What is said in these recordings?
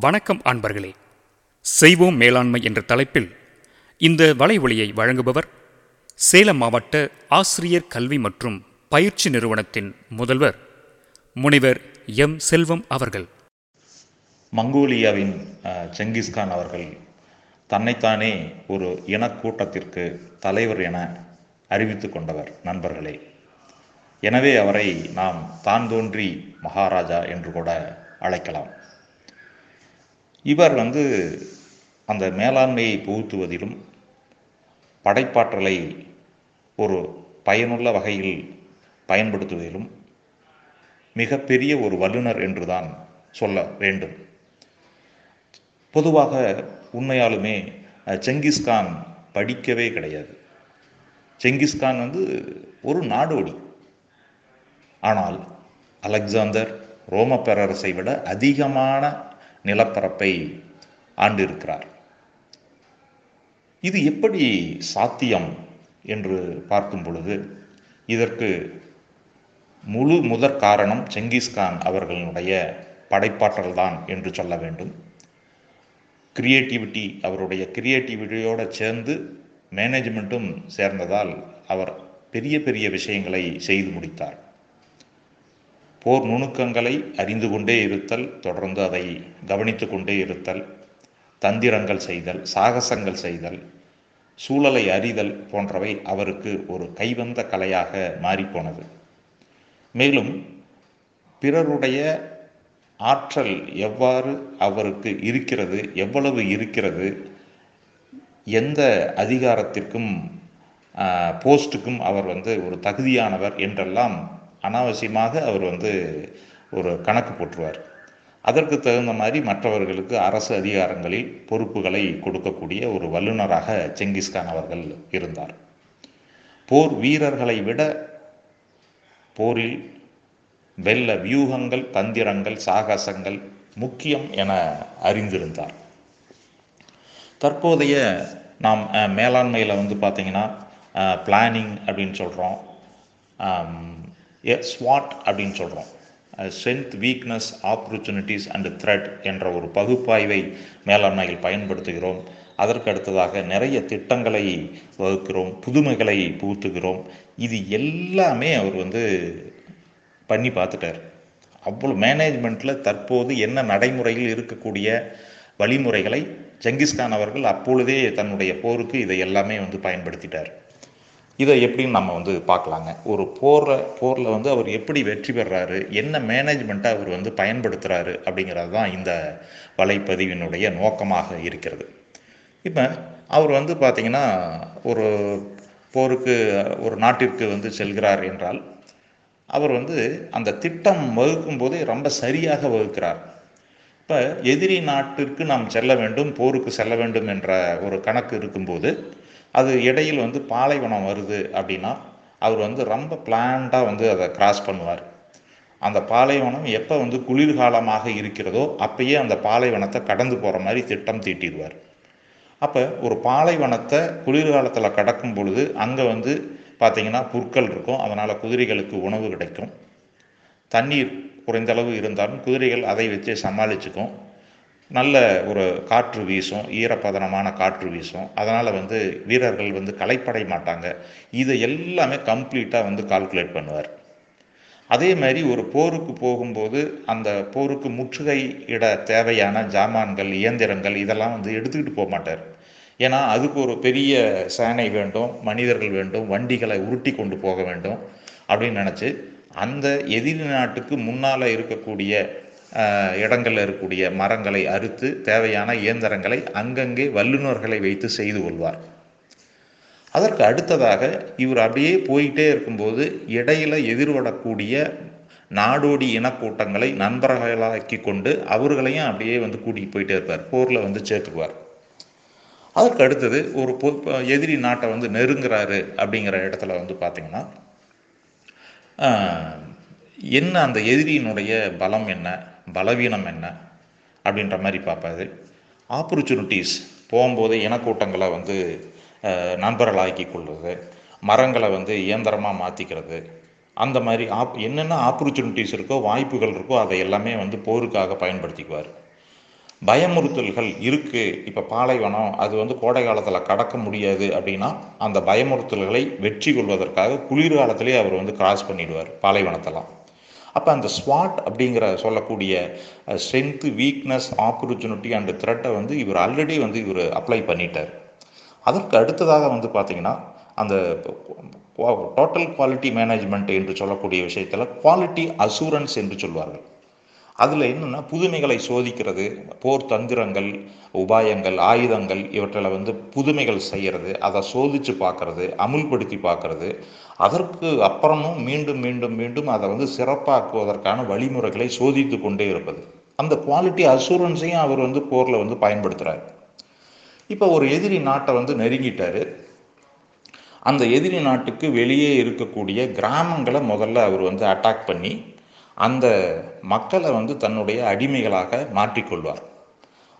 வணக்கம் அன்பர்களே. செய்வோம் மேலாண்மை என்ற தலைப்பில் இந்த வலைவொலியை வழங்குபவர் சேலம் மாவட்ட ஆசிரியர் கல்வி மற்றும் பயிற்சி நிறுவனத்தின் முதல்வர் முனைவர் எம். செல்வம் அவர்கள். மங்கோலியாவின் செங்கிஸ்கான் அவர்கள் தன்னைத்தானே ஒரு இனக்கூட்டத்திற்கு தலைவர் என அறிவித்து கொண்டவர் நண்பர்களே. எனவே அவரை நாம் தான் தோன்றி மகாராஜா என்று கூட அழைக்கலாம். இவர் வந்து அந்த மேலாண்மையை புகுத்துவதிலும் படைப்பாற்றலை ஒரு பயனுள்ள வகையில் பயன்படுத்துவதிலும் மிகப்பெரிய ஒரு வல்லுனர் என்றுதான் சொல்ல வேண்டும். பொதுவாக உண்மையாலுமே செங்கிஸ்கான் படிக்கவே கிடையாது. செங்கிஸ்கான் வந்து ஒரு நாடோடி. ஆனால் அலெக்சாந்தர் ரோம பேரரசை விட அதிகமான நிலப்பரப்பை ஆண்டிருக்கிறார். இது எப்படி சாத்தியம் என்று பார்க்கும் பொழுது இதற்கு முழு முதற் காரணம் செங்கிஸ்கான் அவர்களுடைய படைப்பாற்றல் தான் என்று சொல்ல வேண்டும். கிரியேட்டிவிட்டி அவருடைய கிரியேட்டிவிட்டியோடு சேர்ந்து மேனேஜ்மெண்ட்டும் சேர்ந்ததால் அவர் பெரிய பெரிய விஷயங்களை செய்து முடித்தார். போர் நுணுக்கங்களை அறிந்து கொண்டே இருத்தல் தொடர்ந்து அதை கவனித்து கொண்டே இருத்தல் தந்திரங்கள் செய்தல் சாகசங்கள் செய்தல் சூழலை அறிதல் போன்றவை அவருக்கு ஒரு கைவந்த கலையாக மாறிப்போனது. மேலும் பிறருடைய ஆற்றல் எவ்வாறு அவருக்கு இருக்கிறது எவ்வளவு இருக்கிறது எந்த அதிகாரத்திற்கும் போஸ்ட்டுக்கும் அவர் வந்து ஒரு தகுதியானவர் என்றெல்லாம் அனாவசியமாக அவர் வந்து ஒரு கணக்கு போட்டுருவார். அதற்கு தகுந்த மாதிரி மற்றவர்களுக்கு அரசு அதிகாரங்களில் பொறுப்புகளை கொடுக்கக்கூடிய ஒரு வல்லுநராக செங்கிஸ்கான் அவர்கள் இருந்தார். போர் வீரர்களை விட போரில் வெல்ல வியூகங்கள் தந்திரங்கள் சாகசங்கள் முக்கியம் என அறிந்திருந்தார். தற்போதைய நாம் மேலாண்மையில் வந்து பார்த்திங்கன்னா பிளானிங் அப்படின்னு சொல்கிறோம் ஸ்வாட் அப்படின்னு சொல்கிறோம் strength weakness opportunities and threat என்ற ஒரு பகுப்பாய்வை மேலாண்மையில் பயன்படுத்துகிறோம். அதற்கு அடுத்ததாக நிறைய திட்டங்களை வகுக்கிறோம் புதுமைகளை புகுத்துகிறோம். இது எல்லாமே அவர் வந்து பண்ணி பார்த்துட்டார். அவ்வளோ மேனேஜ்மெண்ட்டில் தற்போது என்ன நடைமுறையில் இருக்கக்கூடிய வழிமுறைகளை ஜங்கிஸ்கான் அவர்கள் அப்பொழுதே தன்னுடைய போருக்கு இதை எல்லாமே வந்து பயன்படுத்திட்டார். இதை எப்படின்னு நம்ம வந்து பார்க்கலாங்க. ஒரு போரில் போரில் வந்து அவர் எப்படி வெற்றி பெறாரு என்ன மேனேஜ்மெண்ட்டை அவர் வந்து பயன்படுத்துகிறாரு அப்படிங்கிறது தான் இந்த வலைப்பதிவினுடைய நோக்கமாக இருக்கிறது. இப்போ அவர் வந்து பார்த்திங்கன்னா ஒரு போருக்கு ஒரு நாட்டிற்கு வந்து செல்கிறார் என்றால் அவர் வந்து அந்த திட்டம் வகுக்கும் போதே ரொம்ப சரியாக வகுக்கிறார். இப்போ எதிரி நாட்டிற்கு நாம் செல்ல வேண்டும் போருக்கு செல்ல வேண்டும் என்ற ஒரு கணக்கு இருக்கும்போது அது இடையில் வந்து பாலைவனம் வருது அப்படின்னா அவர் வந்து ரொம்ப பிளான்டாக வந்து அதை கிராஸ் பண்ணுவார். அந்த பாலைவனம் எப்போ வந்து குளிர்காலமாக இருக்கிறதோ அப்பயே அந்த பாலைவனத்தை கடந்து போகிற மாதிரி திட்டம் தீட்டிடுவார். அப்போ ஒரு பாலைவனத்தை குளிர்காலத்தில் கடக்கும் பொழுது அங்கே வந்து பார்த்தீங்கன்னா புற்கள் இருக்கும் அதனால் குதிரைகளுக்கு உணவு கிடைக்கும். தண்ணீர் குறைந்தளவு இருந்தாலும் குதிரைகள் அதை வச்சு சமாளிச்சுக்கும். நல்ல ஒரு காற்று வீசும் ஈரப்பதனமான காற்று வீசும். அதனால் வந்து வீரர்கள் வந்து களைப்படைய மாட்டாங்க. இதை எல்லாமே கம்ப்ளீட்டாக வந்து கால்குலேட் பண்ணுவார். அதே மாதிரி ஒரு போருக்கு போகும்போது அந்த போருக்கு முற்றுகை இட தேவையான ஜாமான்கள் இயந்திரங்கள் இதெல்லாம் வந்து எடுத்துக்கிட்டு போக மாட்டார். ஏன்னா அதுக்கு ஒரு பெரிய சேனை வேண்டும் மனிதர்கள் வேண்டும் வண்டிகளை உருட்டி கொண்டு போக வேண்டும் அப்படின்னு நினச்சி அந்த எதிரி நாட்டுக்கு முன்னால் இருக்கக்கூடிய இடங்களில் இருக்கக்கூடிய மரங்களை அறுத்து தேவையான இயந்திரங்களை அங்கங்கே வல்லுநர்களை வைத்து செய்து கொள்வார். அதற்கு அடுத்ததாக இவர் அப்படியே போயிட்டே இருக்கும்போது இடையில எதிர்வடக்கூடிய நாடோடி இனக்கூட்டங்களை நண்பர்களாக்கி கொண்டு அவர்களையும் அப்படியே வந்து கூட்டிகிட்டு போயிட்டே இருப்பார். போரில் வந்து சேர்த்துக்குவார். அதற்கு அடுத்தது ஒரு பொ எதிரி நாட்டை வந்து நெருங்குறாரு அப்படிங்கிற இடத்துல வந்து பார்த்திங்கன்னா என்ன அந்த எதிரியினுடைய பலம் என்ன? பலவீனம் என்ன அப்படின்ற மாதிரி பார்ப்பாரு. ஆப்பர்ச்சுனிட்டிஸ் போகும்போது இனக்கூட்டங்களை வந்து நண்பர்களாக்கி கொள்வது மரங்களை வந்து இயந்திரமாக மாற்றிக்கிறது அந்த மாதிரி ஆப் என்னென்ன ஆப்பர்ச்சுனிட்டிஸ் இருக்கோ வாய்ப்புகள் இருக்கோ அதை எல்லாமே வந்து போருக்காக பயன்படுத்திக்குவார். பயமுறுத்தல்கள் இருக்குது இப்போ பாலைவனம் அது வந்து கோடை காலத்தில் கடக்க முடியாது அப்படின்னா அந்த பயமுறுத்தல்களை வெற்றி கொள்வதற்காக குளிர்காலத்திலே அவர் வந்து கிராஸ் பண்ணிடுவார் பாலைவனத்தெல்லாம். அப்போ அந்த ஸ்வாட் அப்படிங்கிற சொல்லக்கூடிய ஸ்ட்ரென்த்து வீக்னஸ் ஆப்பர்ச்சுனிட்டி அண்ட் த்ரெட்டை வந்து இவர் ஆல்ரெடி வந்து இவர் அப்ளை பண்ணிட்டார். அதற்கு அடுத்ததாக வந்து பார்த்திங்கன்னா அந்த டோட்டல் குவாலிட்டி மேனேஜ்மெண்ட் என்று சொல்லக்கூடிய விஷயத்தில் குவாலிட்டி அசூரன்ஸ் என்று சொல்வார்கள். அதில் என்னென்னா புதுமைகளை சோதிக்கிறது போர் தந்திரங்கள் உபாயங்கள் ஆயுதங்கள் இவற்றில் வந்து புதுமைகள் செய்கிறது அதை சோதித்து பார்க்கறது அமுல்படுத்தி பார்க்கறது அதற்கு அப்புறமும் மீண்டும் மீண்டும் மீண்டும் அதை வந்து சிறப்பாக்குவதற்கான வழிமுறைகளை சோதித்து கொண்டே இருப்பது. அந்த குவாலிட்டி அசூரன்ஸையும் அவர் வந்து போரில் வந்து பயன்படுத்துகிறார் இப்போ ஒரு எதிரி நாட்டை வந்து நெருங்கிட்டார். அந்த எதிரி நாட்டுக்கு வெளியே இருக்கக்கூடிய கிராமங்களை முதல்ல அவர் வந்து அட்டாக் பண்ணி அந்த மக்களை வந்து தன்னுடைய அடிமைகளாக மாற்றிக்கொள்வார்.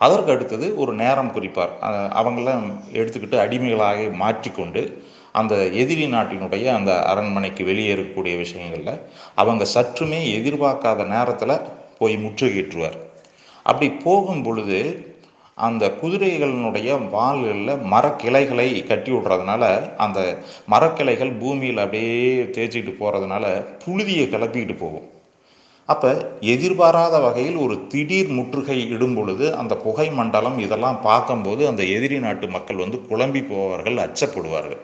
அதற்கு அடுத்தது ஒரு நேரம் குறிப்பார். அவங்களாம் எடுத்துக்கிட்டு அடிமைகளாக மாற்றிக்கொண்டு அந்த எதிரி நாட்டினுடைய அந்த அரண்மனைக்கு வெளியே இருக்கக்கூடிய விஷயங்களில் அவங்க சற்றுமே எதிர்பார்க்காத நேரத்தில் போய் முற்றுகையிட்டுருவார். அப்படி போகும் பொழுது அந்த குதிரைகளினுடைய வால்களில் மரக்கிளைகளை கட்டி விடுறதுனால அந்த மரக்கிளைகள் பூமியில் அப்படியே தேய்ச்சிக்கிட்டு போகிறதுனால புழுதியை கிளப்பிக்கிட்டு போகும். அப்போ எதிர்பாராத வகையில் ஒரு திடீர் முற்றுகை இடும் பொழுது அந்த புகை மண்டலம் இதெல்லாம் பார்க்கும்போது அந்த எதிரி நாட்டு மக்கள் வந்து குழம்பி போவார்கள் அச்சப்படுவார்கள்.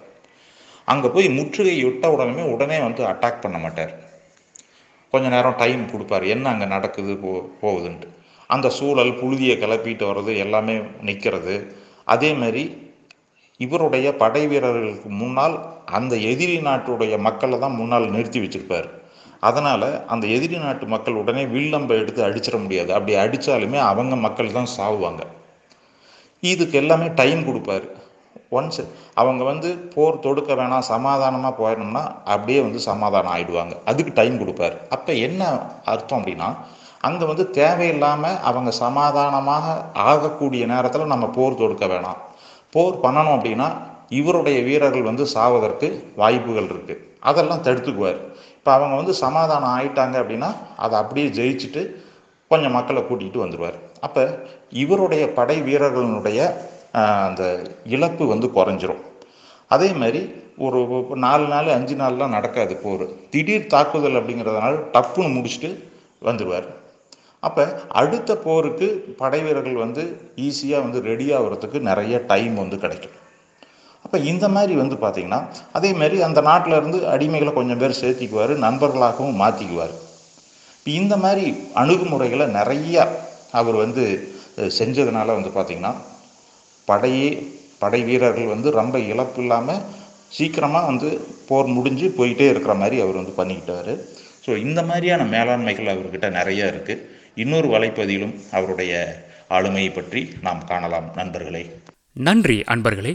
அங்கே போய் முற்றுகை விட்ட உடனே உடனே வந்து அட்டாக் பண்ண மாட்டார். கொஞ்ச நேரம் டைம் கொடுப்பார். என்ன அங்கே நடக்குது போ போகுதுன்ட்டு. அந்த சூழல் புழுதியை கிளப்பிட்டு வர்றது எல்லாமே நிற்கிறது அதே மாதிரி இவருடைய படை வீரர்களுக்கு முன்னால் அந்த எதிரி நாட்டுடைய மக்களை தான் முன்னால் நிறுத்தி வச்சிருப்பார். அதனால் அந்த எதிரி நாட்டு மக்கள் உடனே வில்லம்பை எடுத்து அடிச்சிட முடியாது. அப்படி அடித்தாலுமே அவங்க மக்கள் தான் சாவுவாங்க. இதுக்கு எல்லாமே டைம் கொடுப்பாரு. ஒன்ஸ் அவங்க வந்து போர் தொடுக்க வேணாம் சமாதானமாக போயிடணும்னா அப்படியே வந்து சமாதானம் ஆகிடுவாங்க அதுக்கு டைம் கொடுப்பாரு. அப்போ என்ன அர்த்தம் அப்படின்னா அங்கே வந்து தேவையில்லாமல் அவங்க சமாதானமாக ஆகக்கூடிய நேரத்தில் நம்ம போர் தொடுக்க வேணாம். போர் பண்ணணும் அப்படின்னா இவருடைய வீரர்கள் வந்து சாவதற்கு வாய்ப்புகள் இருக்குது அதெல்லாம் தடுத்துக்குவார். இப்போ அவங்க வந்து சமாதானம் ஆயிட்டாங்க அப்படின்னா அதை அப்படியே ஜெயிச்சுட்டு கொஞ்சம் மக்களை கூட்டிகிட்டு வந்துடுவார் அப்போ இவருடைய படை வீரர்களுடைய அந்த இழப்பு வந்து குறைஞ்சிரும். அதே மாதிரி ஒரு நாலு நாள் அஞ்சு நாள்லாம் நடக்காது. போர் திடீர் தாக்குதல் அப்படிங்கிறதுனால டப்புன்னு முடிச்சுட்டு வந்துடுவார் அப்போ அடுத்த போருக்கு படை வீரர்கள் வந்து ஈஸியாக வந்து ரெடி ஆகிறதுக்கு நிறைய டைம் வந்து கிடைக்கும். அப்போ இந்த மாதிரி வந்து பார்த்திங்கன்னா அதே மாதிரி அந்த நாட்டில் இருந்து அடிமைகளை கொஞ்சம் பேர் சேர்த்திக்குவார் நண்பர்களாகவும் மாற்றிக்குவார் இந்த மாதிரி அணுகுமுறைகளை நிறையா அவர் வந்து செஞ்சதுனால வந்து பார்த்திங்கன்னா படையே படை வீரர்கள் வந்து ரொம்ப இழப்பு இல்லாமல் சீக்கிரமாக வந்து போர் முடிஞ்சு போயிட்டே இருக்கிற மாதிரி அவர் வந்து பண்ணிக்கிட்டார். ஸோ இந்த மாதிரியான மேலாண்மைகள் அவர்கிட்ட நிறையா இருக்குது இன்னொரு வலைப்பதிலும் அவருடைய ஆளுமையை பற்றி நாம் காணலாம். நண்பர்களே. நன்றி அன்பர்களே.